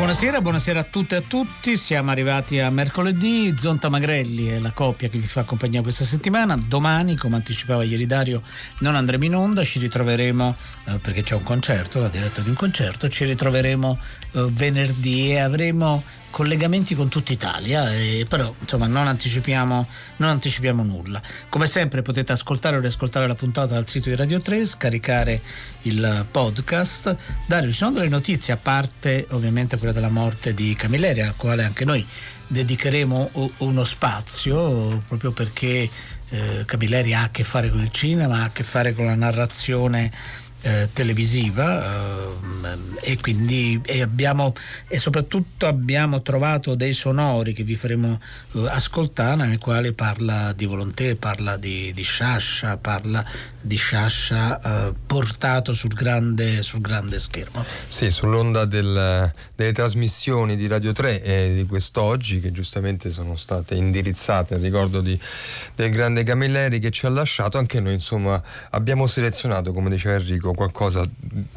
Buonasera, buonasera a tutte e a tutti. Siamo arrivati a mercoledì. Zonta Magrelli è la coppia che vi fa compagnia questa settimana. Domani, come anticipava ieri Dario, non andremo in onda. Ci ritroveremo eh, perché c'è un concerto, la diretta di un concerto. Ci ritroveremo eh, venerdì e avremo collegamenti con tutta Italia, eh, però insomma non anticipiamo, non anticipiamo nulla. Come sempre potete ascoltare o riascoltare la puntata dal sito di Radio 3, scaricare il podcast. Dario, ci sono delle notizie, a parte ovviamente quella della morte di Camilleri, al quale anche noi dedicheremo uno spazio, proprio perché eh, Camilleri ha a che fare con il cinema, ha a che fare con la narrazione eh, televisiva eh, e quindi e abbiamo e soprattutto abbiamo trovato dei sonori che vi faremo eh, ascoltare nei quali parla di Volonté, parla di, di Sciascia, parla di Sciascia eh, portato sul grande, sul grande, schermo. Sì, sull'onda del, delle trasmissioni di Radio 3 e di quest'oggi che giustamente sono state indirizzate al ricordo di, del grande Camilleri che ci ha lasciato, anche noi insomma abbiamo selezionato, come diceva Enrico, dico qualcosa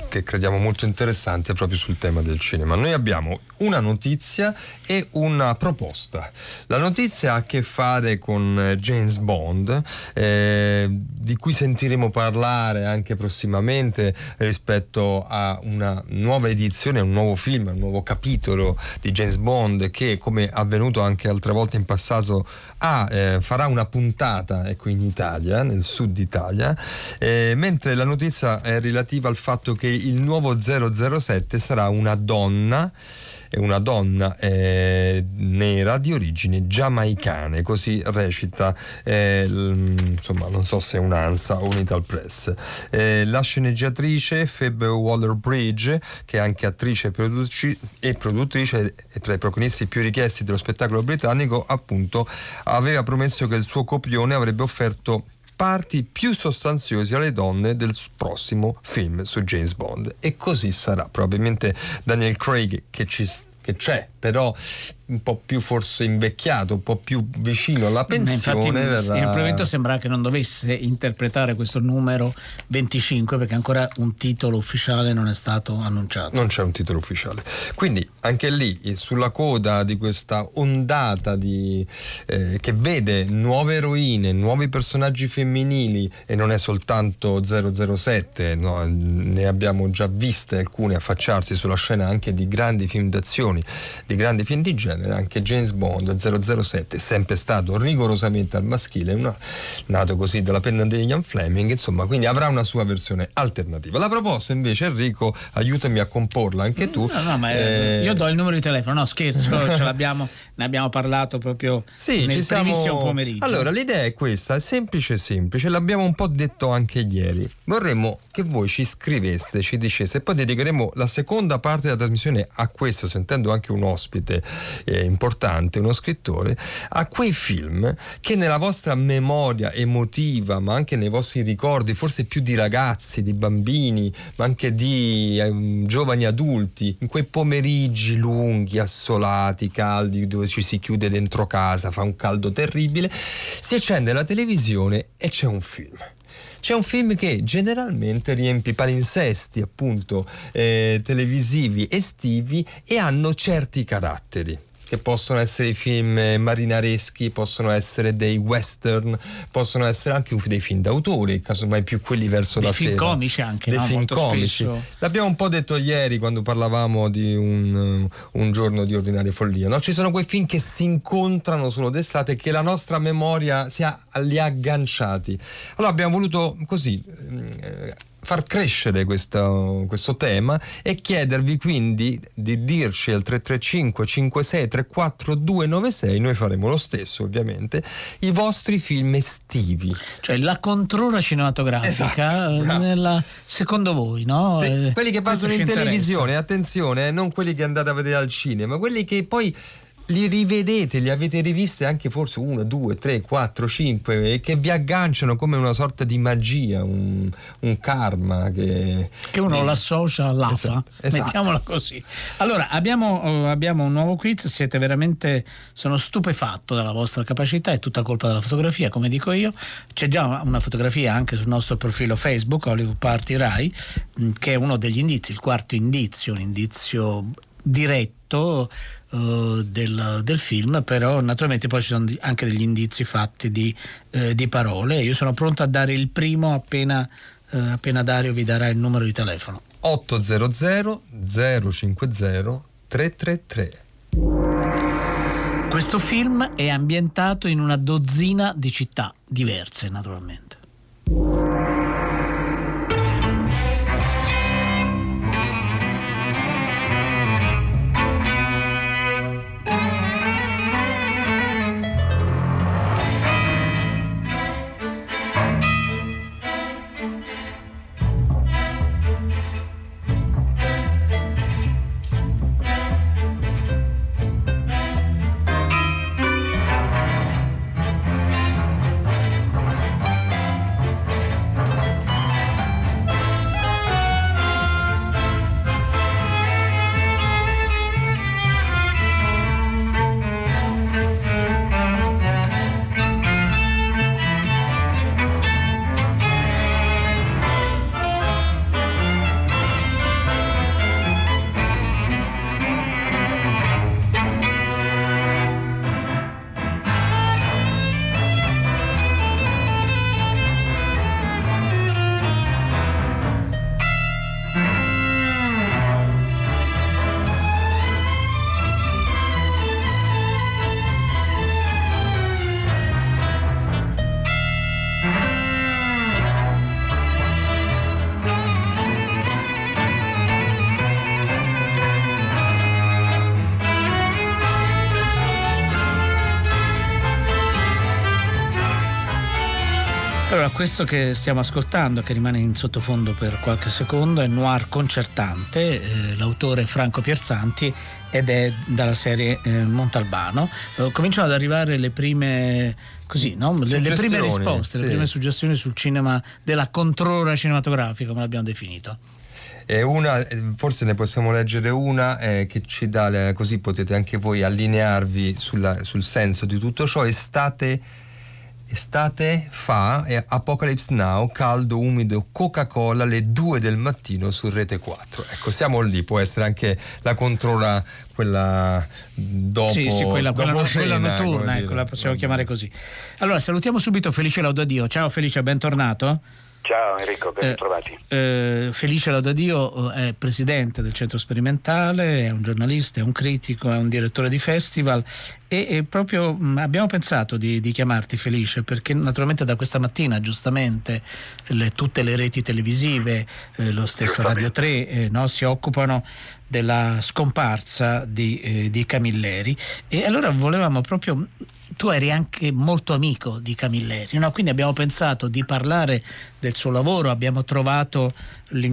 che crediamo molto interessante proprio sul tema del cinema. Noi abbiamo una notizia e una proposta. La notizia ha a che fare con eh, James Bond, eh, di cui sentiremo parlare anche prossimamente rispetto a una nuova edizione, un nuovo film, un nuovo capitolo di James Bond che, come avvenuto anche altre volte in passato, ha, eh, farà una puntata ecco, in Italia, nel sud Italia, eh, mentre la notizia è relativa al fatto che il nuovo 007 sarà una donna è una donna eh, nera di origini giamaicane, così recita, eh, insomma non so se è un'ANSA o un Ital Press. Eh, la sceneggiatrice Phoebe Waller-Bridge, che è anche attrice produci- e produttrice e tra i protagonisti più richiesti dello spettacolo britannico, appunto aveva promesso che il suo copione avrebbe offerto parti più sostanziosi alle donne del prossimo film su James Bond. E così sarà. Probabilmente Daniel Craig che ci che c'è, però un po' più forse invecchiato, un po' più vicino alla pensione. Infatti, verrà... in primo momento sembra che non dovesse interpretare questo numero 25 perché ancora un titolo ufficiale non è stato annunciato. Non c'è un titolo ufficiale. Quindi anche lì, sulla coda di questa ondata di, eh, che vede nuove eroine, nuovi personaggi femminili e non è soltanto 007, no, ne abbiamo già viste alcune affacciarsi sulla scena anche di grandi film d'azione, di grandi film di genere anche James Bond 007 è sempre stato rigorosamente al maschile, una, nato così dalla penna di Ian Fleming, insomma, quindi avrà una sua versione alternativa. La proposta invece, Enrico, aiutami a comporla anche tu. No, no, ma eh, io do il numero di telefono, no scherzo, ce l'abbiamo, ne abbiamo parlato proprio sì, nel ci siamo... pomeriggio. Allora, l'idea è questa, è semplice semplice, l'abbiamo un po' detto anche ieri. Vorremmo che voi ci scriveste, ci diceste, e poi dedicheremo la seconda parte della trasmissione a questo, sentendo anche un ospite eh, importante, uno scrittore, a quei film che nella vostra memoria emotiva, ma anche nei vostri ricordi, forse più di ragazzi, di bambini, ma anche di eh, giovani adulti, in quei pomeriggi lunghi, assolati, caldi, dove ci si chiude dentro casa, fa un caldo terribile, si accende la televisione e c'è un film. C'è un film che generalmente riempie palinsesti appunto eh, televisivi estivi e hanno certi caratteri che possono essere i film marinareschi, possono essere dei western, possono essere anche dei film d'autore, casomai più quelli verso dei la film sera. comici anche, dei no? film Molto comici. Spesso. L'abbiamo un po' detto ieri quando parlavamo di un, un giorno di ordinaria follia. No? Ci sono quei film che si incontrano solo d'estate e che la nostra memoria si ha, li ha agganciati. Allora abbiamo voluto così. Eh, far crescere questo, questo, tema e chiedervi quindi di dirci al 335 56 34 296 noi faremo lo stesso ovviamente i vostri film estivi. Cioè la controra cinematografica esatto, nella, secondo voi no? Te, quelli che passano in televisione attenzione eh, non quelli che andate a vedere al cinema quelli che poi li rivedete, li avete riviste anche forse uno, due, tre, quattro, cinque, e che vi agganciano come una sorta di magia, un, un karma che, che uno eh, l'associa all'AFA, esatto, esatto. mettiamola così. Allora, abbiamo, oh, abbiamo, un nuovo quiz, siete veramente, sono stupefatto dalla vostra capacità, è tutta colpa della fotografia, come dico io. C'è già una fotografia anche sul nostro profilo Facebook, Hollywood Party Rai, mm, che è uno degli indizi, il quarto indizio, un indizio diretto uh, del, del, film, però naturalmente poi ci sono anche degli indizi fatti di, uh, di parole. Io sono pronto a dare il primo appena, uh, appena Dario vi darà il numero di telefono. 800 050 333. Questo film è ambientato in una dozzina di città diverse, naturalmente. Questo che stiamo ascoltando, che rimane in sottofondo per qualche secondo, è Noir concertante, eh, l'autore Franco Pierzanti ed è dalla serie eh, Montalbano. Eh, cominciano ad arrivare le prime, così, no? le, le, prime risposte, sì. le prime suggestioni sul cinema della controra cinematografica, come l'abbiamo definito. Una, forse ne possiamo leggere una eh, che ci dà, così potete anche voi allinearvi sulla, sul senso di tutto ciò. Estate estate fa è Apocalypse Now, caldo, umido, Coca-Cola alle 2 del mattino su Rete 4. Ecco, siamo lì, può essere anche la controlla quella dopo Sì, sì, quella, quella, cena, quella notturna, ecco, la possiamo chiamare così. Allora, salutiamo subito Felice Laudadio. Ciao Felice, bentornato. Ciao Enrico, ben trovati. Eh, eh, Felice Laudadio eh, è presidente del centro sperimentale, è un giornalista, è un critico, è un direttore di festival e, e proprio mh, mm, abbiamo pensato di, di, chiamarti Felice perché naturalmente da questa mattina giustamente le, tutte le reti televisive, eh, lo stesso Radio 3 eh, no, si occupano della scomparsa di, eh, di Camilleri e allora volevamo proprio tu eri anche molto amico di Camilleri, no? quindi abbiamo pensato di parlare del suo lavoro, abbiamo trovato,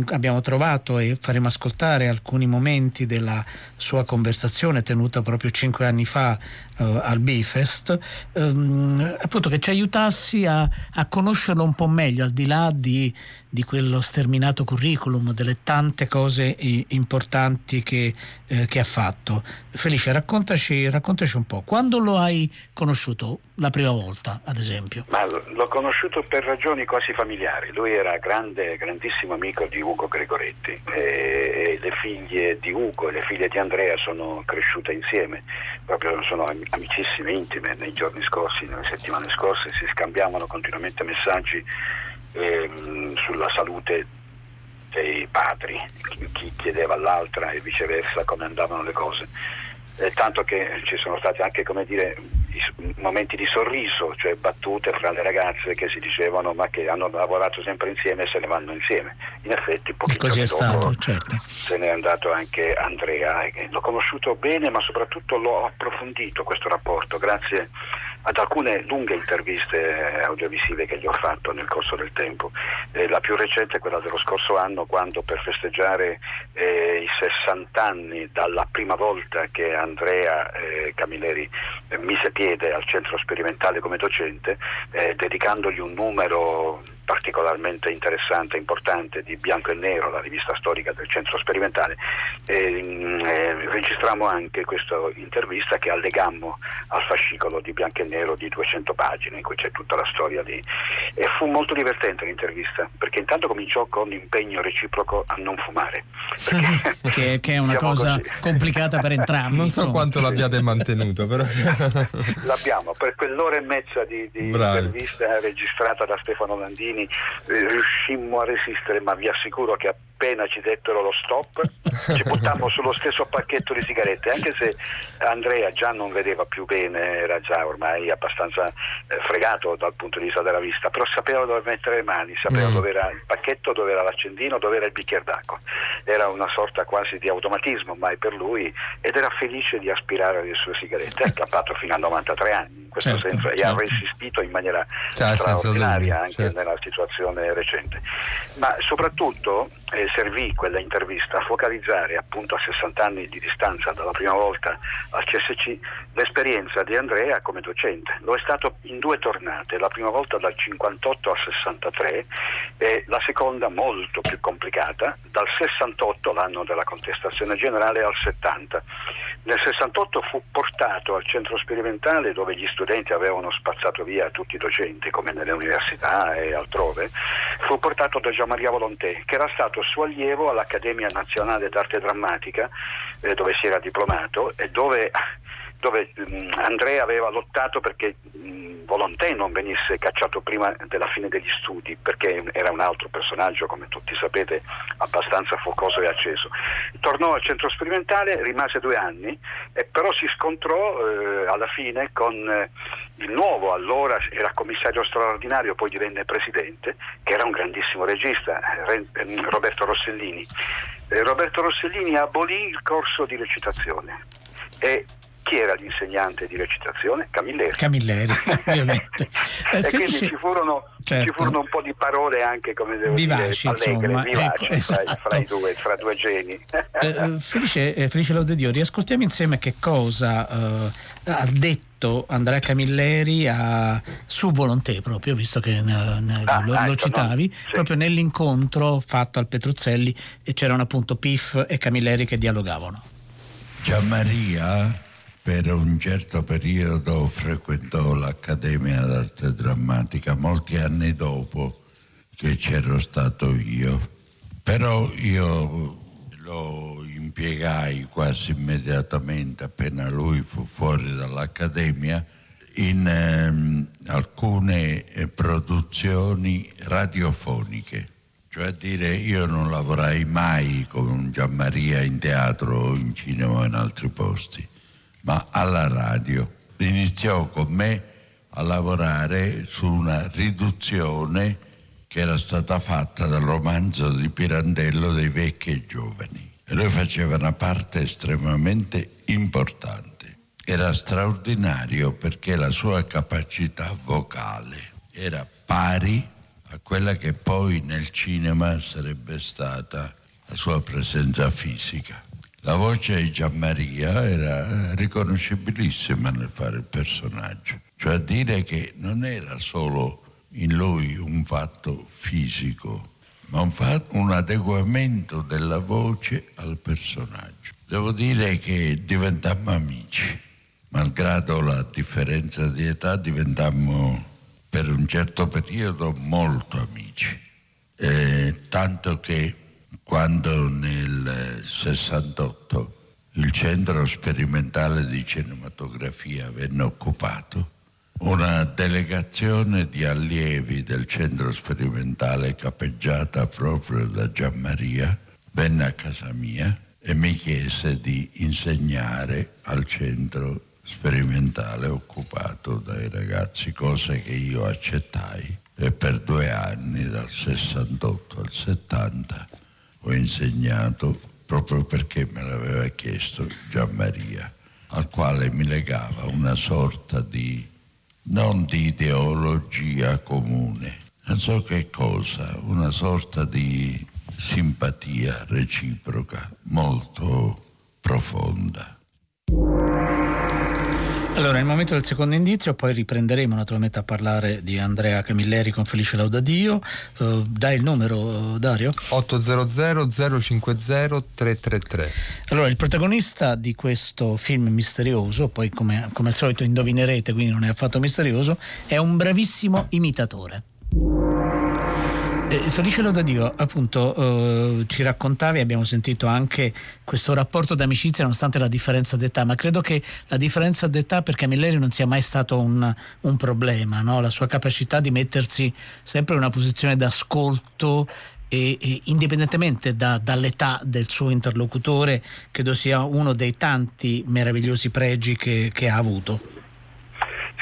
abbiamo trovato, e faremo ascoltare alcuni momenti della sua conversazione tenuta proprio cinque anni fa uh, al Bifest, um, appunto che ci aiutassi a, a, conoscerlo un po' meglio, al di là di, di, quello sterminato curriculum, delle tante cose importanti che, eh, che ha fatto. Felice, raccontaci, raccontaci un po', quando lo hai conosciuto la prima volta, ad esempio? Ma l'ho conosciuto per ragioni quasi familiari. Lui era grande, grandissimo amico di Ugo Gregoretti e, le figlie di Ugo e le figlie di Andrea sono cresciute insieme, proprio sono amicissime, intime. Nei giorni scorsi, nelle settimane scorse si scambiavano continuamente messaggi ehm, sulla salute dei padri, chi chiedeva all'altra e viceversa come andavano le cose eh, tanto che ci sono stati anche come dire, momenti di sorriso, cioè battute fra le ragazze che si dicevano ma che hanno lavorato sempre insieme e se ne vanno insieme. In effetti così è stato, certo. se ne è andato anche Andrea, l'ho conosciuto bene ma soprattutto l'ho approfondito questo rapporto grazie ad alcune lunghe interviste audiovisive che gli ho fatto nel corso del tempo. Eh, la più recente è quella dello scorso anno quando per festeggiare eh, i 60 anni dalla prima volta che Andrea eh, Camilleri eh, mise piede al centro sperimentale come docente, eh, dedicandogli un numero particolarmente interessante e importante di Bianco e Nero, la rivista storica del centro sperimentale, eh, eh, registrammo anche questa intervista che allegammo al fascicolo di Bianco e Nero di 200 pagine in cui c'è tutta la storia di... E fu molto divertente l'intervista perché intanto cominciò con impegno reciproco a non fumare. che, che, è una cosa così. complicata per entrambi. Non so quanto l'abbiate mantenuto, però... L'abbiamo, per quell'ora e mezza di, di intervista registrata da Stefano Landini anni eh, riuscimmo a resistere, ma vi assicuro che appena ci dettero lo stop ci buttammo sullo stesso pacchetto di sigarette, anche se Andrea già non vedeva più bene, era già ormai abbastanza eh, fregato dal punto di vista della vista, però sapeva dove mettere le mani, sapeva mm. dove era il pacchetto, dove era l'accendino, dove era il bicchiere d'acqua. Era una sorta quasi di automatismo ormai per lui ed era felice di aspirare alle sue sigarette. È capato fino a 93 anni, in questo certo, senso, certo. e ha certo. resistito in maniera cioè, straordinaria anche certo. nella situazione recente. Ma soprattutto eh, servì quella intervista a focalizzare appunto a 60 anni di distanza dalla prima volta al CSC l'esperienza di Andrea come docente. Lo è stato in due tornate, la prima volta dal 58 al 63 e la seconda molto più complicata dal 68, l'anno della contestazione generale, al 70. Nel 68 fu portato al centro sperimentale dove gli studenti avevano spazzato via tutti i docenti come nelle università e altrove, fu portato da Gian Maria Volonté che era stato suo allievo all'Accademia Nazionale d'Arte Drammatica eh, dove si era diplomato e dove dove mm, Andrea aveva lottato perché mm, Volonté non venisse cacciato prima della fine degli studi, perché era un altro personaggio, come tutti sapete, abbastanza focoso e acceso. Tornò al centro sperimentale, rimase due anni, e però si scontrò eh, alla fine con eh, il nuovo, allora era commissario straordinario, poi divenne presidente, che era un grandissimo regista, eh, Roberto Rossellini. Eh, Roberto Rossellini abolì il corso di recitazione e chi era l'insegnante di recitazione? Camilleri. Camilleri, ovviamente. e quindi ci furono, certo. ci furono, un po' di parole anche, come devo vivaci, dire, allegre, insomma. vivaci ecco, esatto. fra, i due, fra due geni. eh, Felice, eh, Felice Laudedio, riascoltiamo insieme che cosa eh, ha detto Andrea Camilleri a, su Volonté proprio, visto che ne, ne, ah, lo, ecco, lo, citavi, no? sì. proprio nell'incontro fatto al Petruzzelli e c'erano appunto Piff e Camilleri che dialogavano. Gianmaria per un certo periodo frequentò l'Accademia d'Arte Drammatica, molti anni dopo che c'ero stato io. Però io lo impiegai quasi immediatamente, appena lui fu fuori dall'Accademia, in ehm, alcune eh, produzioni radiofoniche. Cioè a dire io non lavorai mai con Gianmaria in teatro o in cinema o in altri posti ma alla radio. Iniziò con me a lavorare su una riduzione che era stata fatta dal romanzo di Pirandello dei vecchi e giovani. E lui faceva una parte estremamente importante. Era straordinario perché la sua capacità vocale era pari a quella che poi nel cinema sarebbe stata la sua presenza fisica. La voce di Gianmaria era riconoscibilissima nel fare il personaggio, cioè dire che non era solo in lui un fatto fisico, ma un, fatto, un adeguamento della voce al personaggio. Devo dire che diventammo amici, malgrado la differenza di età diventammo per un certo periodo molto amici, eh, tanto che quando nel 68 il centro sperimentale di cinematografia venne occupato, una delegazione di allievi del centro sperimentale capeggiata proprio da Gianmaria venne a casa mia e mi chiese di insegnare al centro sperimentale occupato dai ragazzi, cosa che io accettai e per due anni, dal 68 al 70, ho insegnato proprio perché me l'aveva chiesto Gian Maria, al quale mi legava una sorta di non di ideologia comune. Non so che cosa, una sorta di simpatia reciproca molto profonda. Allora, nel momento del secondo indizio, poi riprenderemo naturalmente a parlare di Andrea Camilleri con Felice Laudadio. Uh, dai il numero, Dario? 800 050 333. Allora, il protagonista di questo film misterioso, poi come, come al solito indovinerete, quindi non è affatto misterioso, è un bravissimo imitatore. Eh, Felice Lodadio, appunto, eh, ci raccontavi, abbiamo sentito anche questo rapporto d'amicizia nonostante la differenza d'età, ma credo che la differenza d'età per Camilleri non sia mai stato un, un problema, no? la sua capacità di mettersi sempre in una posizione d'ascolto e, e indipendentemente da, dall'età del suo interlocutore, credo sia uno dei tanti meravigliosi pregi che, che ha avuto.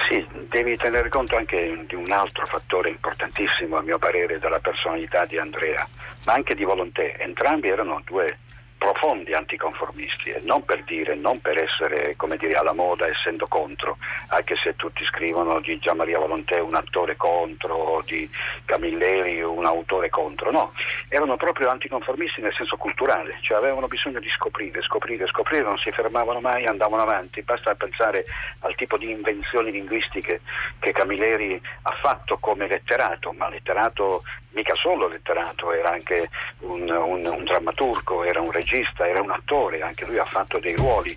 Sì, devi tenere conto anche di un altro fattore importantissimo, a mio parere, della personalità di Andrea, ma anche di volontà. Entrambi erano due profondi anticonformisti e non per dire, non per essere dire, alla moda essendo contro, anche se tutti scrivono di Gian Maria Volontè un attore contro, di Camilleri un autore contro, no, erano proprio anticonformisti nel senso culturale, cioè avevano bisogno di scoprire, scoprire, scoprire, non si fermavano mai, andavano avanti, basta pensare al tipo di invenzioni linguistiche che Camilleri ha fatto come letterato, ma letterato mica solo letterato, era anche un, un, un, drammaturgo, era un regista, era un attore, anche lui ha fatto dei ruoli,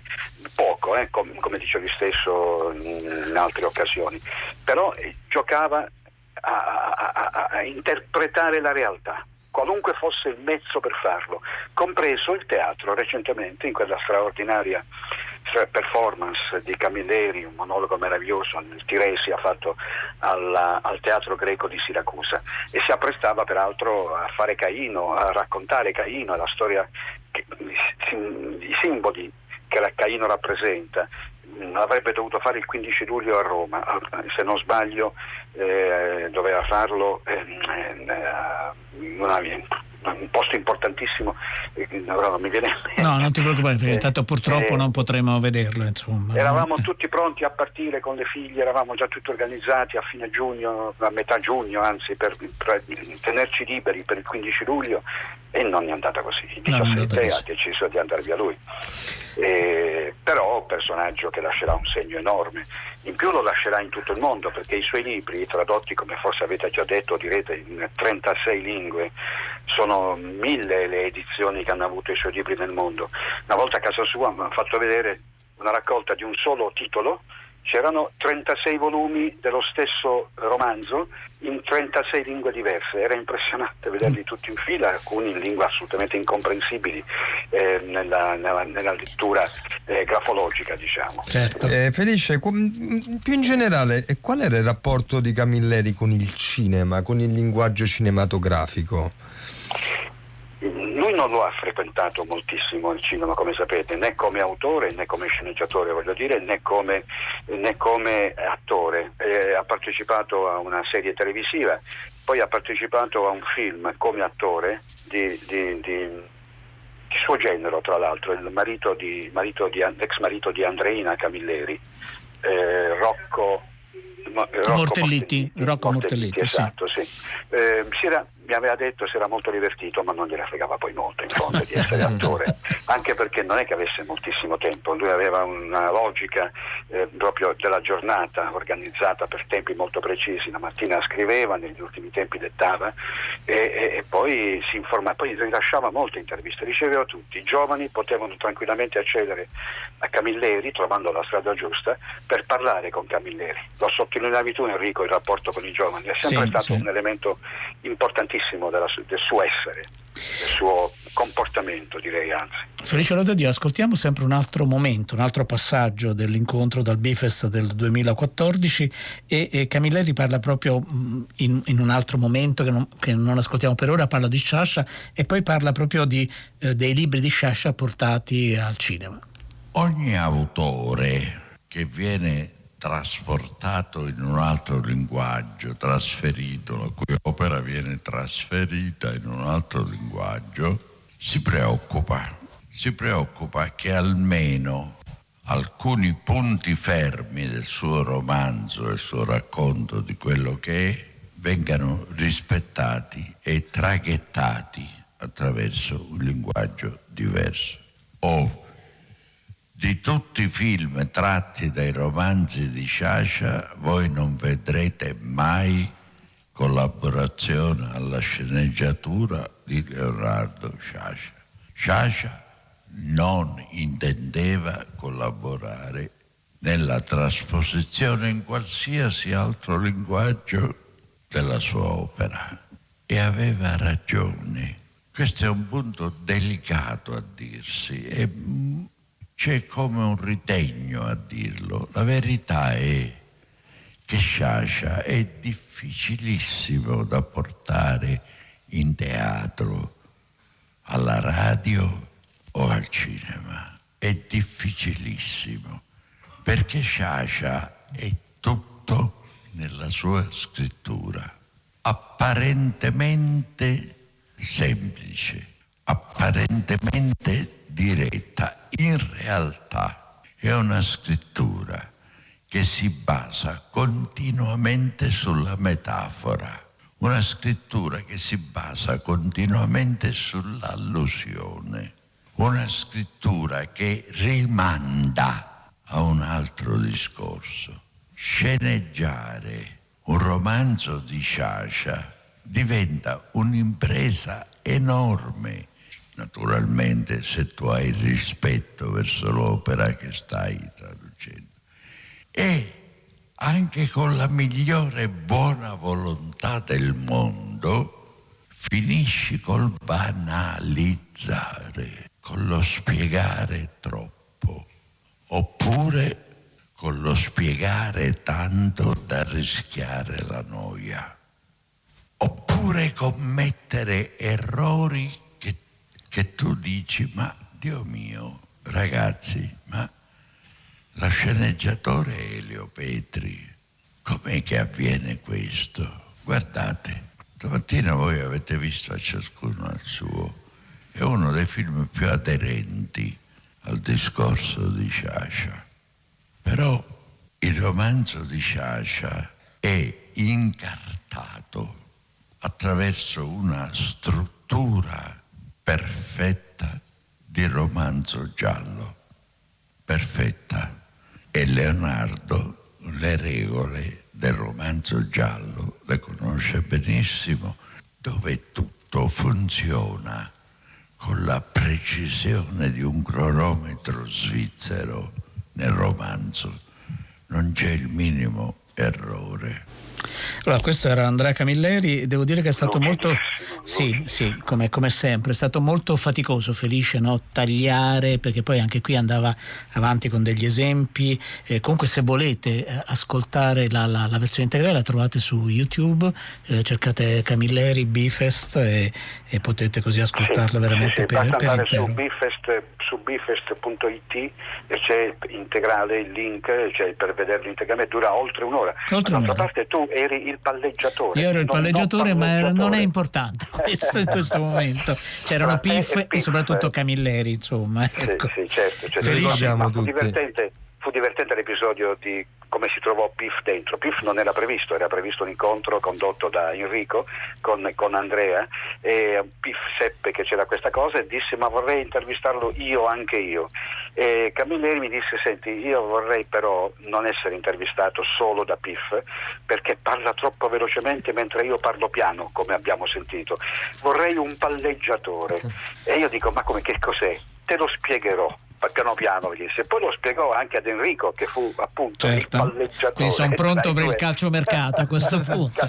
poco, eh, com, come dice lui stesso in, altre occasioni, però eh, giocava a, a, a interpretare la realtà qualunque fosse il mezzo per farlo, compreso il teatro recentemente in quella straordinaria performance di Camilleri, un monologo meraviglioso, il Tiresi ha fatto alla, al teatro greco di Siracusa e si apprestava peraltro a fare Caino, a raccontare Caino, la storia, i simboli che Caino rappresenta. Avrebbe dovuto fare il 15 luglio a Roma, se non sbaglio eh, doveva farlo eh, eh, in una un posto importantissimo, ora non mi viene. No, non ti preoccupare, eh, tanto purtroppo eh, non potremo vederlo. Insomma. Eravamo tutti pronti a partire con le figlie, eravamo già tutti organizzati a fine giugno, a metà giugno anzi, per, per tenerci liberi per il 15 luglio e non è andata così. Il 17 no, ha deciso di andare via lui. Eh, però un personaggio che lascerà un segno enorme. In più lo lascerà in tutto il mondo perché i suoi libri, tradotti come forse avete già detto, direte in 36 lingue, sono mille le edizioni che hanno avuto i suoi libri nel mondo. Una volta a casa sua mi hanno fatto vedere una raccolta di un solo titolo c'erano 36 volumi dello stesso romanzo in 36 lingue diverse, era impressionante vederli tutti in fila, alcuni in lingue assolutamente incomprensibili eh, nella, nella, nella, lettura eh, grafologica, diciamo. Certo. Eh, Felice, più in generale, qual era il rapporto di Camilleri con il cinema, con il linguaggio cinematografico? Lui non lo ha frequentato moltissimo il cinema, come sapete, né come autore né come sceneggiatore, voglio dire, né come, né come attore. Eh, ha partecipato a una serie televisiva, poi ha partecipato a un film come attore di, di, di, di suo genero, tra l'altro, il marito di, marito l'ex marito di Andreina Camilleri, eh, Rocco, Rocco Mortelliti, Rocco Mortelliti, Mortelliti esatto, sì. sì. Eh, si era mi aveva detto si era molto divertito, ma non gliela fregava poi molto in fondo di essere attore, anche perché non è che avesse moltissimo tempo, lui aveva una logica eh, proprio della giornata organizzata per tempi molto precisi, la mattina scriveva, negli ultimi tempi dettava e, e, e poi si informava, poi rilasciava molte interviste, riceveva tutti, i giovani potevano tranquillamente accedere a Camilleri trovando la strada giusta per parlare con Camilleri. Lo sottolineavi tu Enrico il rapporto con i giovani, è sempre sì, stato sì. un elemento importantissimo importantissimo della, del suo essere, del suo comportamento, direi anzi. Felice Lodadio, ascoltiamo sempre un altro momento, un altro passaggio dell'incontro dal Bifest del 2014 e, e Camilleri parla proprio mm, in, in, un altro momento che non, che non, ascoltiamo per ora, parla di Sciascia e poi parla proprio di, eh, dei libri di Sciascia portati al cinema. Ogni autore che viene trasportato in un altro linguaggio, trasferito, la cui opera viene trasferita in un altro linguaggio, si preoccupa, si preoccupa che almeno, alcuni punti fermi del suo romanzo il suo racconto di quello che è vengano rispettati e traghettati attraverso un linguaggio diverso. O di tutti i film tratti dai romanzi di Sciascia voi non vedrete mai collaborazione alla sceneggiatura di Leonardo Sciascia. Sciascia non intendeva collaborare nella trasposizione in qualsiasi altro linguaggio della sua opera e aveva ragione. Questo è un punto delicato a dirsi e c'è come un ritegno a dirlo. La verità è che Sciascia è difficilissimo da portare in teatro, alla radio o al cinema. È difficilissimo perché Sciascia è tutto nella sua scrittura, apparentemente semplice, apparentemente diretta, in realtà è una scrittura che si basa continuamente sulla metafora, una scrittura che si basa continuamente sull'allusione, una scrittura che rimanda a un altro discorso. Sceneggiare un romanzo di Sciascia diventa un'impresa enorme naturalmente se tu hai rispetto verso l'opera che stai traducendo. E anche con la migliore buona volontà del mondo finisci col banalizzare, con lo spiegare troppo, oppure con lo spiegare tanto da rischiare la noia, oppure commettere errori che tu dici, ma Dio mio, ragazzi, ma la sceneggiatore Elio Petri, com'è che avviene questo? Guardate, stamattina voi avete visto a ciascuno il suo, è uno dei film più aderenti al discorso di Sciascia. Però il romanzo di Sciascia è incartato attraverso una struttura perfetta di romanzo giallo, perfetta. E Leonardo le regole del romanzo giallo le conosce benissimo, dove tutto funziona con la precisione di un cronometro svizzero nel romanzo. Non c'è il minimo errore. Allora, questo era Andrea Camilleri, devo dire che è stato molto, sì, sì, come, come, sempre, è stato molto faticoso, felice, no? tagliare, perché poi anche qui andava avanti con degli esempi. Eh, comunque se volete eh, ascoltare la, la, la, versione integrale la trovate su YouTube, eh, cercate Camilleri, Bifest e, e, potete così ascoltarla sì, veramente sì, per, per intero. Su Bifest su bifest.it c'è integrale il link cioè per vederlo integralmente, dura oltre un'ora. Oltre D'altra parte tu eri il palleggiatore. Io ero il palleggiatore, ma palleggiatore. non è importante questo in questo momento. C'erano Piff e soprattutto Camilleri, insomma. Ecco. Sì, sì, certo. certo. Felice, fu divertente, fu divertente l'episodio di come si trovò Piff dentro. Piff non era previsto, era previsto un incontro condotto da Enrico con, con Andrea e Piff seppe che c'era questa cosa e disse ma vorrei intervistarlo io anche io. E Camilleri mi disse senti io vorrei però non essere intervistato solo da Piff perché parla troppo velocemente mentre io parlo piano come abbiamo sentito. Vorrei un palleggiatore. E io dico ma come che cos'è? Te lo spiegherò piano piano disse. Poi lo spiegò anche ad Enrico che fu appunto certo. il palleggiatore. Quindi sono pronto per il calciomercato a questo punto.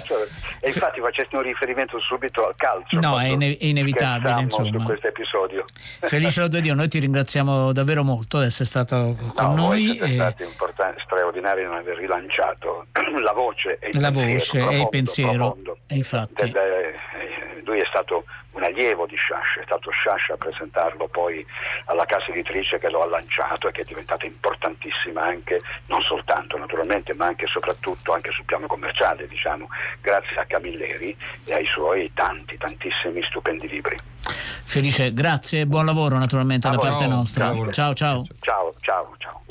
e infatti facesti un riferimento subito al calcio. No, è, ine- è inevitabile insomma. su questo episodio. Felice Lodo Dio, noi ti ringraziamo davvero molto di essere stato con no, noi. Siete e... stati importanti, straordinari non aver rilanciato la voce e il la pensiero. Voce profondo, e il pensiero. Profondo, infatti. Del, eh, lui è stato un allievo di Sciascia, è stato Sciascia a presentarlo poi alla casa editrice che lo ha lanciato e che è diventata importantissima anche, non soltanto naturalmente, ma anche e soprattutto anche sul piano commerciale, diciamo, grazie a Camilleri e ai suoi tanti, tantissimi stupendi libri. Felice, grazie e buon lavoro naturalmente da parte nostra. Ciao ciao. Ciao ciao ciao.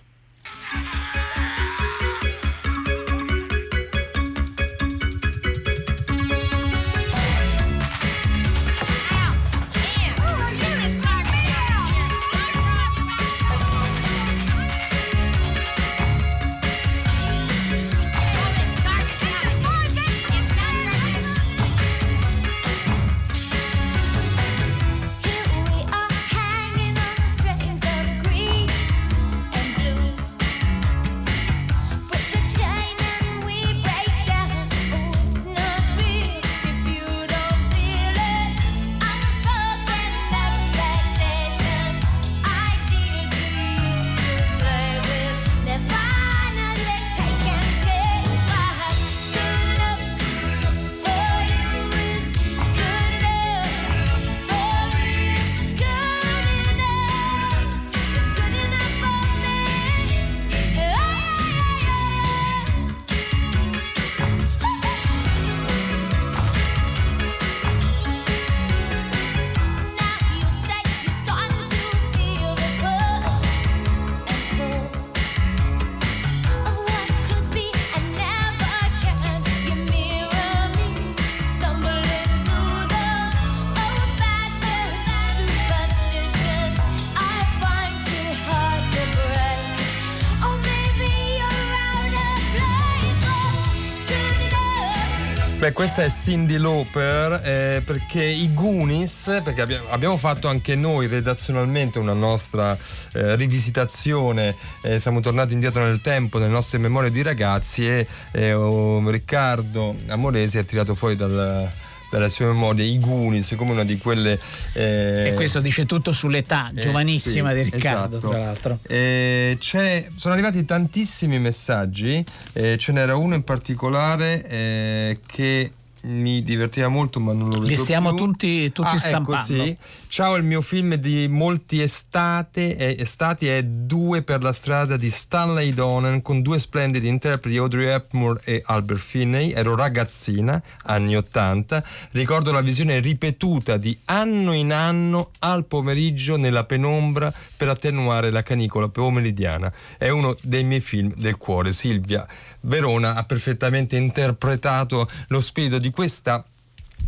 Questa è Cindy Lauper eh, perché i Goonies, perché abbiamo, abbiamo, fatto anche noi redazionalmente una nostra eh, rivisitazione, eh, siamo tornati indietro nel tempo, nelle nostre memorie di ragazzi e oh, Riccardo Amoresi ha tirato fuori dal dalle sue memorie i Goonies come una di quelle eh... e questo dice tutto sull'età eh, giovanissima sì, di Riccardo esatto. tra l'altro eh, sono arrivati tantissimi messaggi eh, ce n'era uno in particolare eh, che mi divertiva molto ma non lo vedo li stiamo più. tutti, tutti ah, ecco, stampando. ecco, sì. ciao il mio film di molti estate, eh, estati è Due per la strada di Stanley Donen con due splendidi interpreti Audrey Hepburn e Albert Finney. Ero ragazzina anni 80 ricordo la visione ripetuta di anno in anno al pomeriggio nella penombra per attenuare la canicola pomeridiana. È uno dei miei film del cuore Silvia Verona ha perfettamente interpretato lo spirito di questa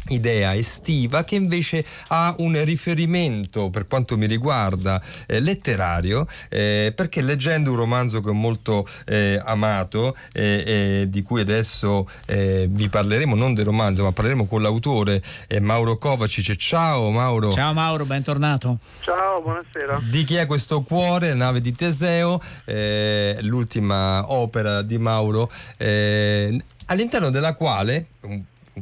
idea estiva che invece ha un riferimento per quanto mi riguarda eh, letterario eh, perché leggendo un romanzo che ho molto eh, amato e di cui adesso eh, vi parleremo non del romanzo ma parleremo con l'autore eh, Mauro Kovacic. Ciao Mauro. Ciao Mauro bentornato. Ciao buonasera. Di chi è questo cuore? Nave di Teseo eh, l'ultima opera di Mauro all'interno della quale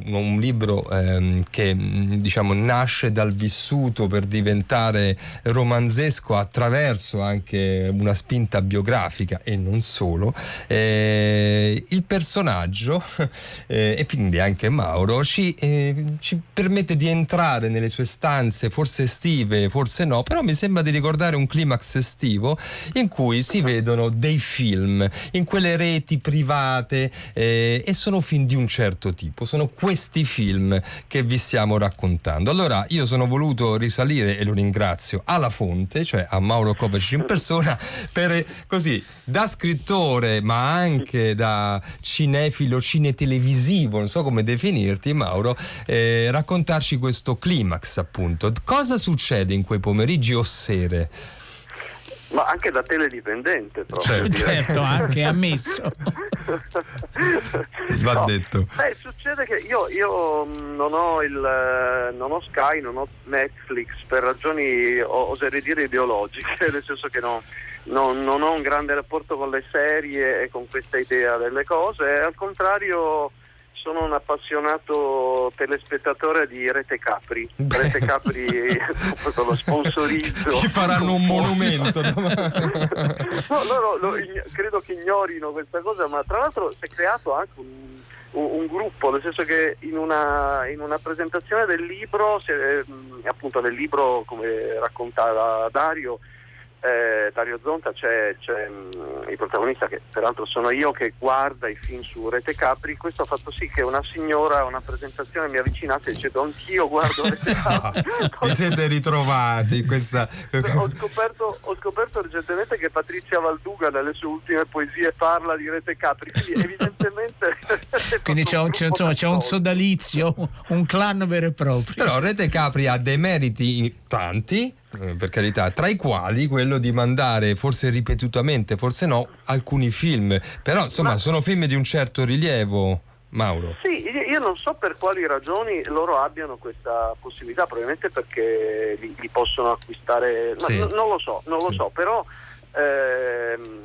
un libro ehm, che diciamo, nasce dal vissuto per diventare romanzesco attraverso anche una spinta biografica e non solo, eh, il personaggio eh, e quindi anche Mauro ci, eh, ci, permette di entrare nelle sue stanze, forse estive, forse no, però mi sembra di ricordare un climax estivo in cui si vedono dei film in quelle reti private eh, e sono film di un certo tipo, sono questi film che vi stiamo raccontando. Allora io sono voluto risalire e lo ringrazio alla fonte, cioè a Mauro Kovacic in persona, per così da scrittore ma anche da cinefilo, cinetelevisivo, non so come definirti Mauro, eh, raccontarci questo climax appunto. Cosa succede in quei pomeriggi o sere? Ma anche da teledipendente proprio. Certo, certo anche ammesso. Va no, detto. Beh, succede che io, io non, ho il, non ho Sky, non ho Netflix per ragioni, oserei dire, ideologiche, nel senso che no, non, non ho un grande rapporto con le serie e con questa idea delle cose, al contrario sono un appassionato telespettatore di Rete Capri. Rete Capri lo sponsorizzo. Ci faranno un monumento. no, loro lo, credo che ignorino questa cosa, ma tra l'altro si è creato anche un, un, gruppo, nel senso che in una, in una presentazione del libro, se, appunto nel libro come raccontava Dario, eh, Dario Zonta c'è, c'è mh, mm, il protagonista che peraltro sono io che guarda i film su Rete Capri, questo ha fatto sì che una signora a una presentazione mi avvicinasse dicendo anch'io guardo Rete Capri. Vi siete ritrovati questa... ho, scoperto, ho scoperto recentemente che Patrizia Valduga nelle sue ultime poesie parla di Rete Capri, quindi evidentemente... quindi c'è un, c'è, insomma, c'è un sodalizio, un clan vero e proprio. Però Rete Capri ha dei meriti tanti eh, per carità, tra i quali quello di mandare, forse ripetutamente, forse no, alcuni film. Però insomma Ma... sono film di un certo rilievo. Mauro. Sì, io non so per quali ragioni loro abbiano questa possibilità, probabilmente perché li, li possono acquistare, sì. no, non lo so, non lo so, però ehm,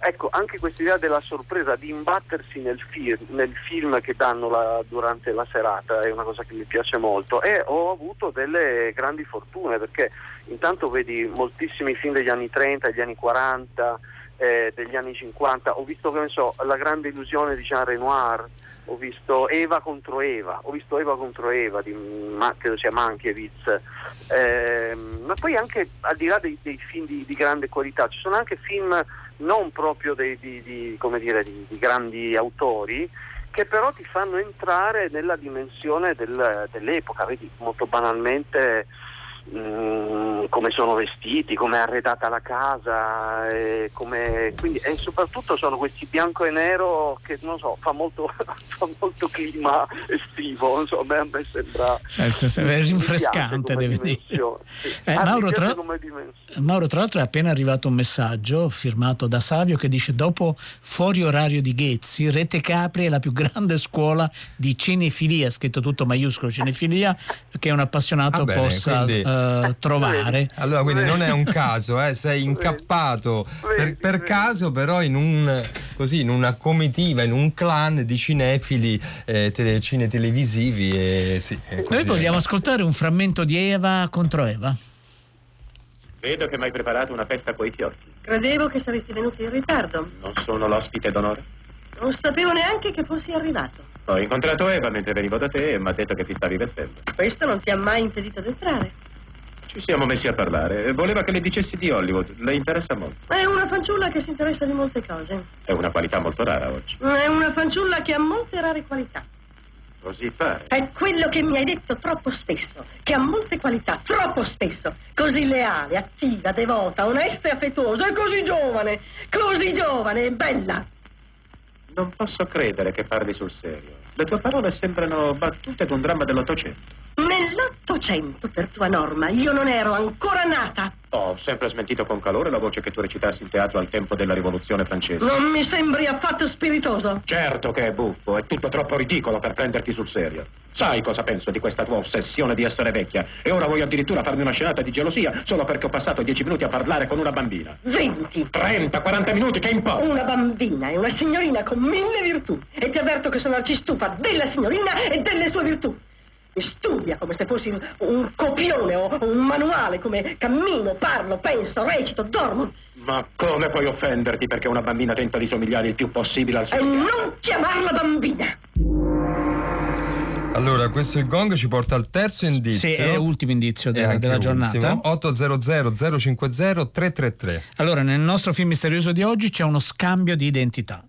ecco, anche questa idea della sorpresa, di imbattersi nel film, nel film che danno la, durante la serata è una cosa che mi piace molto. E ho avuto delle grandi fortune perché intanto vedi moltissimi film degli anni 30, degli anni 40, eh, degli anni 50, ho visto che ne so, La grande illusione di Jean Renoir, ho visto Eva contro Eva, ho visto Eva contro Eva di ma, credo sia Mankiewicz, eh, ma poi anche al di là dei, dei film di, di, grande qualità, ci sono anche film non proprio dei, di, di, dire, di, grandi autori che però ti fanno entrare nella dimensione del, dell'epoca, vedi molto banalmente Mm, come sono vestiti, come è arredata la casa e, come, quindi, e, soprattutto sono questi bianco e nero che non so, fa molto, fa molto clima estivo, insomma, a me sembra cioè, è rinfrescante, deve dire. Sì. Eh, ah, Mauro, tra, Mauro, tra l'altro è appena arrivato un messaggio firmato da Savio che dice dopo fuori orario di Ghezzi, Rete Capri è la più grande scuola di cinefilia, scritto tutto maiuscolo cinefilia, che un appassionato ah, bene, possa... Quindi... Eh, trovare. Allora, quindi non è un caso, eh, sei incappato per, per caso, però in, un, così, in una comitiva, in un clan di cinefili, eh, tele, cine televisivi. E, sì, Noi vogliamo ascoltare un frammento di Eva contro Eva. Vedo che mi hai preparato una festa coi fiocchi. Credevo che saresti venuto in ritardo. Non sono l'ospite d'onore. Non sapevo neanche che fossi arrivato. Ho incontrato Eva mentre venivo da te e mi ha detto che ti stavi vestendo. Questo non ti ha mai impedito di entrare. Ci siamo messi a parlare. Voleva che le dicessi di Hollywood. Le interessa molto. È una fanciulla che si interessa di molte cose. È una qualità molto rara oggi. È una fanciulla che ha molte rare qualità. Così pare. È quello che mi hai detto troppo spesso, che ha molte qualità, troppo spesso. Così leale, attiva, devota, onesta e affettuosa, e così giovane, così giovane e bella. Non posso credere che parli sul serio. Le tue parole sembrano battute d'un dramma dell'Ottocento. Nell'Ottocento, per tua norma, io non ero ancora nata. Ho sempre smentito con calore la voce che tu recitassi in teatro al tempo della rivoluzione francese. Non mi sembri affatto spiritoso. Certo che è buffo, è tutto troppo ridicolo per prenderti sul serio. Sai cosa penso di questa tua ossessione di essere vecchia? E ora vuoi addirittura farmi una scenata di gelosia solo perché ho passato dieci minuti a parlare con una bambina. Venti. Trenta, quaranta minuti, che importa? Una bambina è una signorina con mille virtù. E ti avverto che sono arcistufa della signorina e delle sue virtù studia come se fossi un copione o un manuale, come cammino, parlo, penso, recito, dormo. Ma come puoi offenderti perché una bambina tenta di somigliare il più possibile al suo... E non chiamarla bambina! Allora, questo il gong ci porta al terzo indizio. Sì, è l'ultimo indizio della, della giornata. 800 050 333. Allora, nel nostro film misterioso di oggi c'è uno scambio di identità.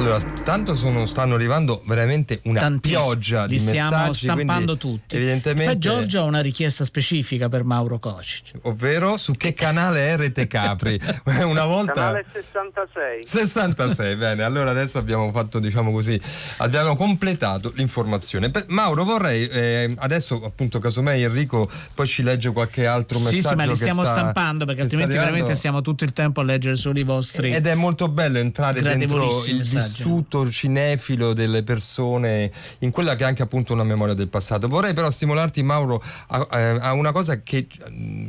Allora, tanto sono, stanno arrivando veramente una Tantissimo. pioggia Li di stiamo stampando tutti. Evidentemente. Poi Giorgia ha una richiesta specifica per Mauro Cocic. Ovvero su che canale è Rete Capri? una volta... Canale 66. 66, bene. Allora adesso abbiamo fatto, diciamo così, abbiamo completato l'informazione. Per, Mauro, vorrei eh, adesso appunto casomai Enrico poi ci legge qualche altro messaggio. Sì, sì, ma li stiamo sta, stampando perché altrimenti veramente stiamo tutto il tempo a leggere solo i vostri. Ed è molto bello entrare dentro il messaggi vissuto cinefilo delle persone in quella che è anche appunto una memoria del passato. Vorrei però stimolarti Mauro a, a una cosa che,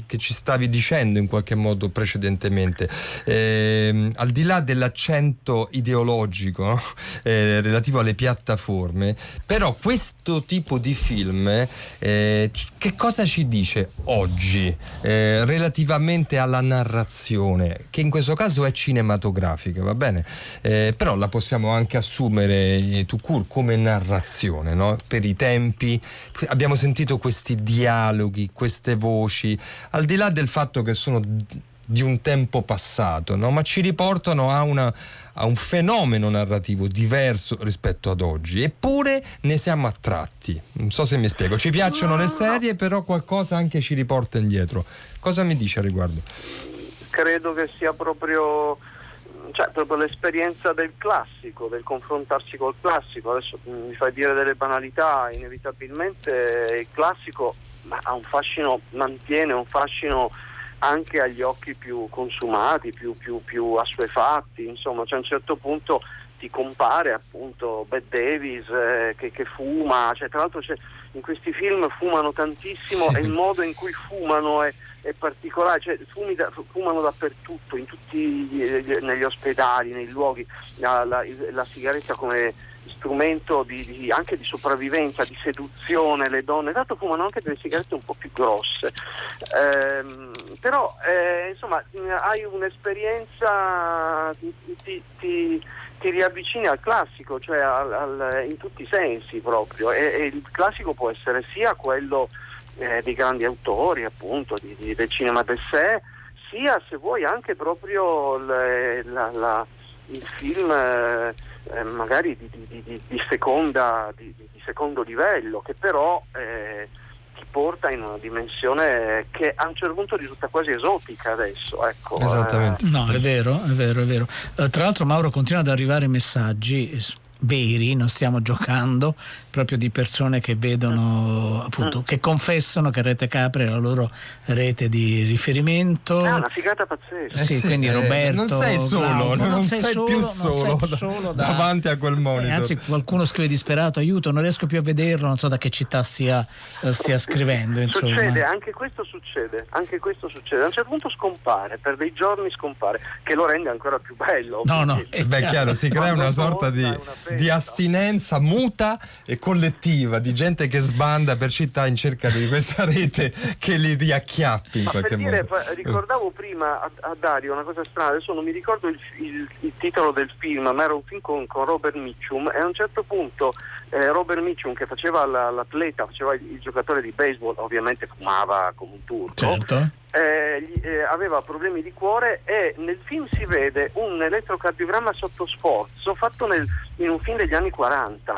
che, ci stavi dicendo in qualche modo precedentemente. Eh, al di là dell'accento ideologico eh, relativo alle piattaforme, però questo tipo di film eh, che cosa ci dice oggi eh, relativamente alla narrazione, che in questo caso è cinematografica, va bene? Eh, però la possibilità possiamo anche assumere eh, Tucur come narrazione, no? per i tempi. Abbiamo sentito questi dialoghi, queste voci, al di là del fatto che sono di un tempo passato, no? ma ci riportano a, una, a, un fenomeno narrativo diverso rispetto ad oggi. Eppure ne siamo attratti. Non so se mi spiego. Ci piacciono le serie, però qualcosa anche ci riporta indietro. Cosa mi dice a riguardo? Credo che sia proprio, cioè, proprio l'esperienza del classico, del confrontarsi col classico. Adesso mi fai dire delle banalità, inevitabilmente il classico ha un fascino, mantiene un fascino anche agli occhi più consumati, più, più, più assuefatti, insomma, cioè a un certo punto ti compare appunto Bette Davis eh, che, che, fuma, cioè, tra l'altro in questi film fumano tantissimo sì. e il modo in cui fumano è, è particolare, cioè, da, fumano dappertutto, tutti, negli ospedali, nei luoghi, la, la, la sigaretta come strumento di, di, anche di sopravvivenza, di seduzione, le donne, tanto fumano anche delle sigarette un po' più grosse, ehm, però eh, insomma hai un'esperienza, ti, ti, ti, riavvicini al classico, cioè al, al, in tutti i sensi proprio, e, e, il classico può essere sia quello eh, dei grandi autori appunto di, del cinema del sé, sia se vuoi anche proprio le, la, la, il film... Eh, eh, magari di, di, di, di seconda, secondo livello, che però eh, ti porta in una dimensione che a un certo punto risulta quasi esotica adesso. Ecco, Esattamente. Eh. No, è vero, è vero, è vero. Eh, tra l'altro Mauro continua ad arrivare messaggi veri, non stiamo giocando, proprio di persone che vedono, appunto, mm. che confessano che Rete Capri è la loro rete di riferimento. È una figata pazzesca. Eh sì, eh quindi Roberto. Non sei solo, Claudio, non, non, sei, sei solo, più solo, sei solo da, davanti a quel monitor. Eh, anzi, qualcuno scrive disperato, aiuto, non riesco più a vederlo, non so da che città stia, eh, stia scrivendo. Insomma. Succede, anche questo succede, anche questo succede. A un certo punto scompare, per dei giorni scompare, che lo rende ancora più bello. No, no, è Beh, chiaro, si crea una sorta di, di astinenza muta e collettiva di gente che sbanda per città in cerca di questa rete che li riacchiappi in Ma qualche dire, modo. Ricordavo prima a, a, Dario una cosa strana, adesso non mi ricordo il, il, il titolo del film, ma era un film con, con Robert Mitchum e a un certo punto eh, Robert Mitchum che faceva la, l'atleta, faceva il, giocatore di baseball, ovviamente fumava come un turco. Certo. Eh, eh, aveva problemi di cuore e nel film si vede un elettrocardiogramma sotto sforzo fatto nel, in un film degli anni 40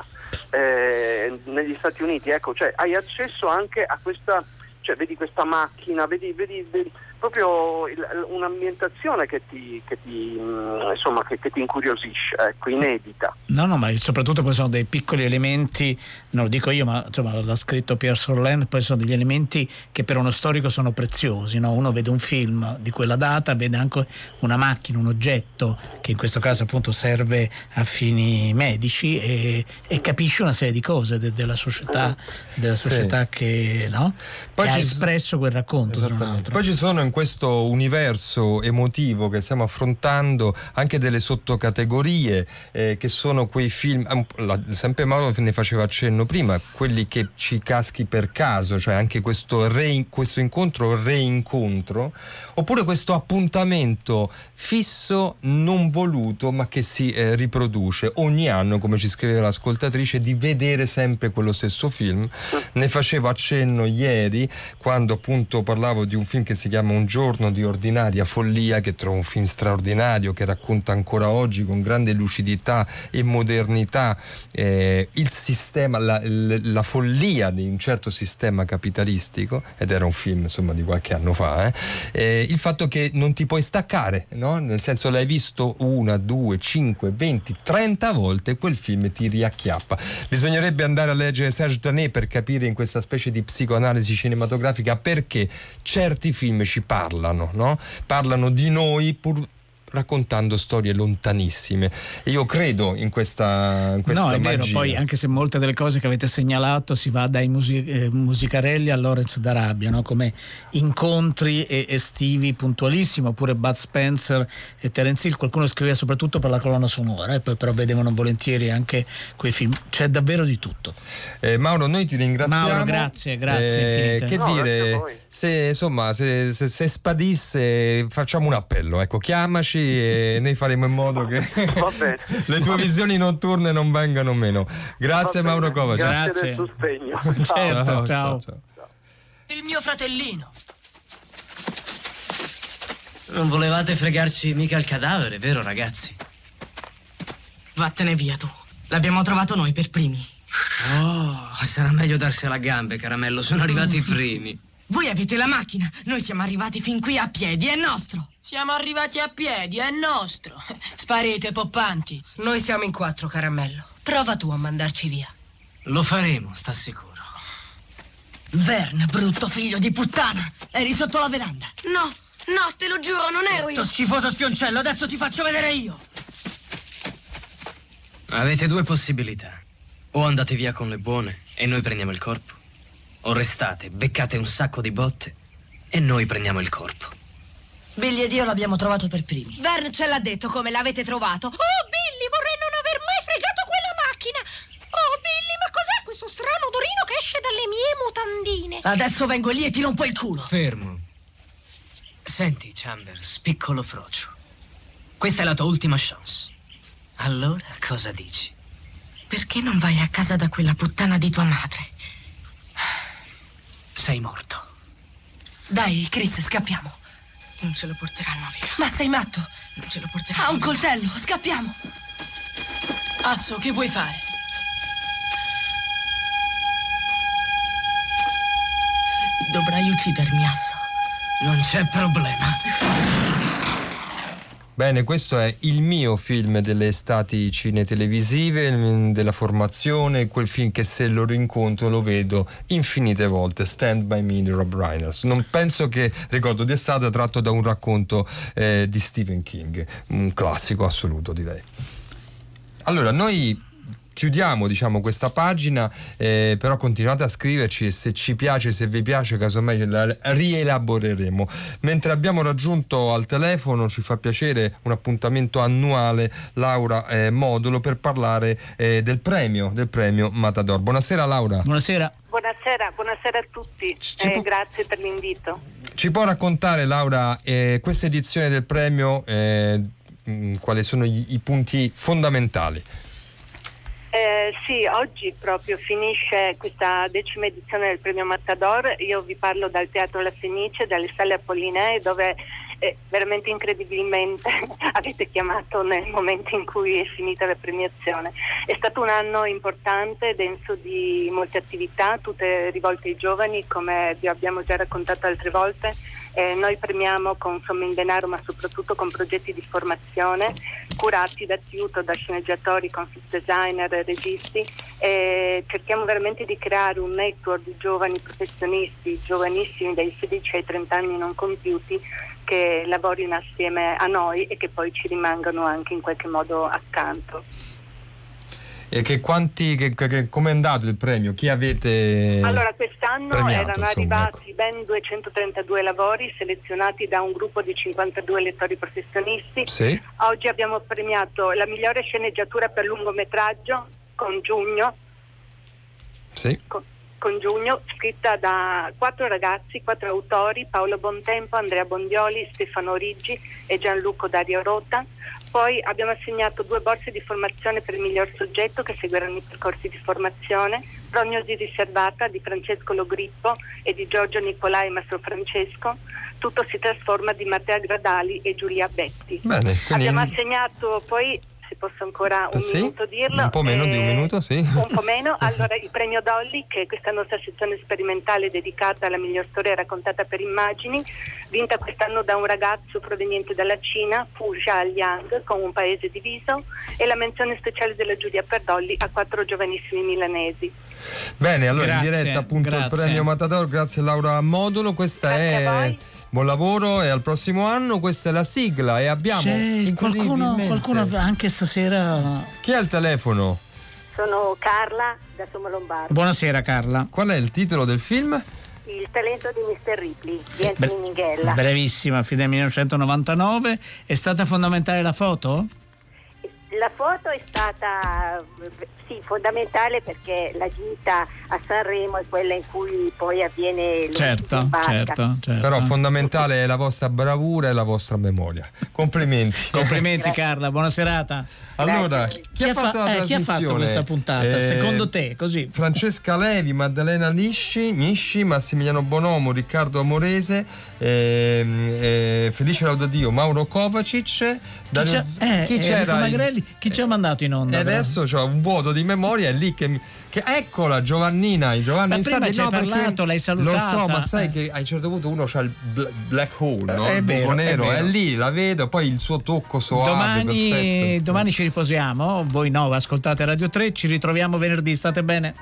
eh, negli Stati Uniti. Ecco, cioè, hai accesso anche a questa, cioè, vedi questa macchina, vedi, vedi, vedi proprio il, un'ambientazione che ti, che ti, mm, insomma, che, che ti incuriosisce, ecco, inedita. No, no, ma soprattutto poi sono dei piccoli elementi, non lo dico io, ma insomma, l'ha scritto Pierre Sorlen, poi sono degli elementi che per uno storico sono preziosi. No? Uno vede un film di quella data, vede anche una macchina, un oggetto che in questo caso appunto serve a fini medici e, e capisce una serie di cose de, della società, della società sì. che, no? che ha espresso quel racconto. Poi ci sono in questo universo emotivo che stiamo affrontando anche delle sottocategorie eh, che sono quei film, la, sempre Mauro ne faceva accenno prima, quelli che ci caschi per caso, cioè anche questo, re, questo incontro reincontro, oppure questo appuntamento fisso non voluto ma che si eh, riproduce ogni anno, come ci scriveva l'ascoltatrice, di vedere sempre quello stesso film. Ne facevo accenno ieri quando appunto parlavo di un film che si chiama Un un giorno di ordinaria follia che trovo un film straordinario che racconta ancora oggi con grande lucidità e modernità eh, il sistema, la, la, follia di un certo sistema capitalistico ed era un film insomma di qualche anno fa eh, eh, il fatto che non ti puoi staccare no? nel senso l'hai visto una, due, cinque, venti, trenta volte quel film ti riacchiappa bisognerebbe andare a leggere Serge Danet per capire in questa specie di psicoanalisi cinematografica perché certi film ci parlano, no? parlano di noi pur raccontando storie lontanissime. E io credo in questa, in questa No, è magia. vero, poi anche se molte delle cose che avete segnalato si va dai music- eh, musicarelli a Lorenz d'Arabia, no? come incontri e- estivi puntualissimi, oppure Bud Spencer e Terence Hill, qualcuno scriveva soprattutto per la colonna sonora, e poi però vedevano volentieri anche quei film. C'è davvero di tutto. Eh, Mauro, noi ti ringraziamo. Mauro, grazie, grazie. Eh, che no, dire, se, insomma, se, se, se spadisse facciamo un appello, ecco, chiamaci e noi faremo in modo che le tue visioni notturne non vengano meno. Grazie Mauro Kovac. Grazie, Grazie. del sostegno. Certo, Ciao, ciao. ciao, ciao. Il mio fratellino. Non volevate fregarci mica il cadavere, vero ragazzi? Vattene via tu. L'abbiamo trovato noi per primi. Oh, sarà meglio darsela a gambe, caramello. Sono arrivati i primi. Voi avete la macchina, noi siamo arrivati fin qui a piedi, è nostro. Siamo arrivati a piedi, è nostro. Sparite, poppanti. Noi siamo in quattro, caramello. Prova tu a mandarci via. Lo faremo, sta sicuro. Vern, brutto figlio di puttana! Eri sotto la veranda. No, no, te lo giuro, non ero io. Sto schifoso spioncello, adesso ti faccio vedere io! Avete due possibilità. O andate via con le buone e noi prendiamo il corpo. O restate, beccate un sacco di botte e noi prendiamo il corpo. Billy ed io l'abbiamo trovato per primi. Vern ce l'ha detto come l'avete trovato. Oh, Billy, vorrei non aver mai fregato quella macchina. Oh, Billy, ma cos'è questo strano odorino che esce dalle mie mutandine? Adesso vengo lì e ti rompo il culo. Fermo. Senti, Chambers, piccolo frocio. Questa è la tua ultima chance. Allora, cosa dici? Perché non vai a casa da quella puttana di tua madre? Sei morto. Dai, Chris, scappiamo. Non ce lo porteranno via. Ma sei matto? Non ce lo porteranno Ha un via. coltello, scappiamo. Asso, che vuoi fare? Dovrai uccidermi, Asso. Non c'è problema. Bene, questo è il mio film delle estati cinetelevisive, mm, della formazione, quel film che se lo rincontro lo vedo infinite volte, Stand By Me di Rob Reynolds. Non penso che ricordo di estate tratto da un racconto eh, di Stephen King, un classico assoluto direi. Allora, noi chiudiamo diciamo questa pagina, eh, però continuate a scriverci e se ci piace, se vi piace, casomai la rielaboreremo. Mentre abbiamo raggiunto al telefono, ci fa piacere un appuntamento annuale Laura eh, Modulo per parlare eh, del premio, del premio Matador. Buonasera Laura. Buonasera. Buonasera, buonasera a tutti Ci e può- grazie per l'invito. Ci può raccontare Laura eh, questa edizione del premio, eh, quali sono gli- i punti fondamentali? Eh, sì, oggi proprio finisce questa decima edizione del premio Matador. Io vi parlo dal Teatro La Fenice, dalle sale Apollinee, dove eh, veramente incredibilmente avete chiamato nel momento in cui è finita la premiazione. È stato un anno importante, denso di molte attività, tutte rivolte ai giovani, come vi abbiamo già raccontato altre volte. Eh, noi premiamo con somme in denaro, ma soprattutto con progetti di formazione curati da tutor, da sceneggiatori, concept designer, registi e cerchiamo veramente di creare un network di giovani professionisti, giovanissimi dai 16 ai 30 anni non compiuti che lavorino assieme a noi e che poi ci rimangano anche in qualche modo accanto. E che quanti, che, che, come è andato il premio? Chi avete Allora, quest'anno premiato, erano insomma, arrivati ben 232 lavori selezionati da un gruppo di 52 lettori professionisti. Sì. Oggi abbiamo premiato la migliore sceneggiatura per lungometraggio con Giugno, Sì. con, con Giugno, scritta da quattro ragazzi, quattro autori, Paolo Bontempo, Andrea Bondioli, Stefano Riggi e Gianluco Dario Rota. Poi abbiamo assegnato due borse di formazione per il miglior soggetto che seguiranno i percorsi di formazione, Prognosi riservata di Francesco Logrippo e di Giorgio Nicolai Mastro Francesco. Tutto si trasforma di Matteo Gradali e Giulia Betti. Bene, quindi- Abbiamo assegnato poi, se posso ancora un Sì, minuto dirlo, un po' meno di un eh, minuto, sì. un po' meno. Allora, il premio Dolly, che è questa nostra sezione sperimentale dedicata alla miglior storia raccontata per immagini, vinta quest'anno da un ragazzo proveniente dalla Cina, Fu Liang, con un paese diviso, e la menzione speciale della giuria per Dolly a quattro giovanissimi milanesi. Bene, allora Grazie, in diretta appunto il grazie. premio Matador, grazie Laura Modulo, questa Grazie a è voi. Buon lavoro e al prossimo anno questa è la sigla e abbiamo C'è qualcuno, qualcuno anche stasera. Chi ha il telefono? Sono Carla da Sommo Lombardo. Buonasera Carla. Qual è il titolo del film? Il talento di Mr. Ripley di Anthony bre- Minghella. brevissima, fine 1999. È stata fondamentale la foto? la foto è stata sì, fondamentale perché la gita a Sanremo è quella in cui poi avviene certo, certo, certo. Però fondamentale è la vostra bravura e la vostra memoria. Complimenti. Complimenti Carla, buona serata. Allora, chi, chi, ha, fatto fa- eh, chi ha, fatto questa puntata? Eh, Secondo te, così? Francesca Levi, Maddalena Lisci, Misci, Massimiliano Bonomo, Riccardo Amorese, eh, eh, Felice Laudadio, Mauro Kovacic. Dario... Chi, c'è, eh, chi c'era? Magrelli, chi ci ha mandato in onda? E adesso ho un vuoto di memoria, è lì che mi che eccola Giovannina, Giovanna ma prima ci hai no, parlato, l'hai salutata. Lo so, ma sai eh. che a un certo punto uno c'ha il black hole, no? È il vero, nero, è, è, lì, la vedo, poi il suo tocco soave, domani, domani ci riposiamo, voi no, ascoltate Radio 3, ci ritroviamo venerdì, state bene.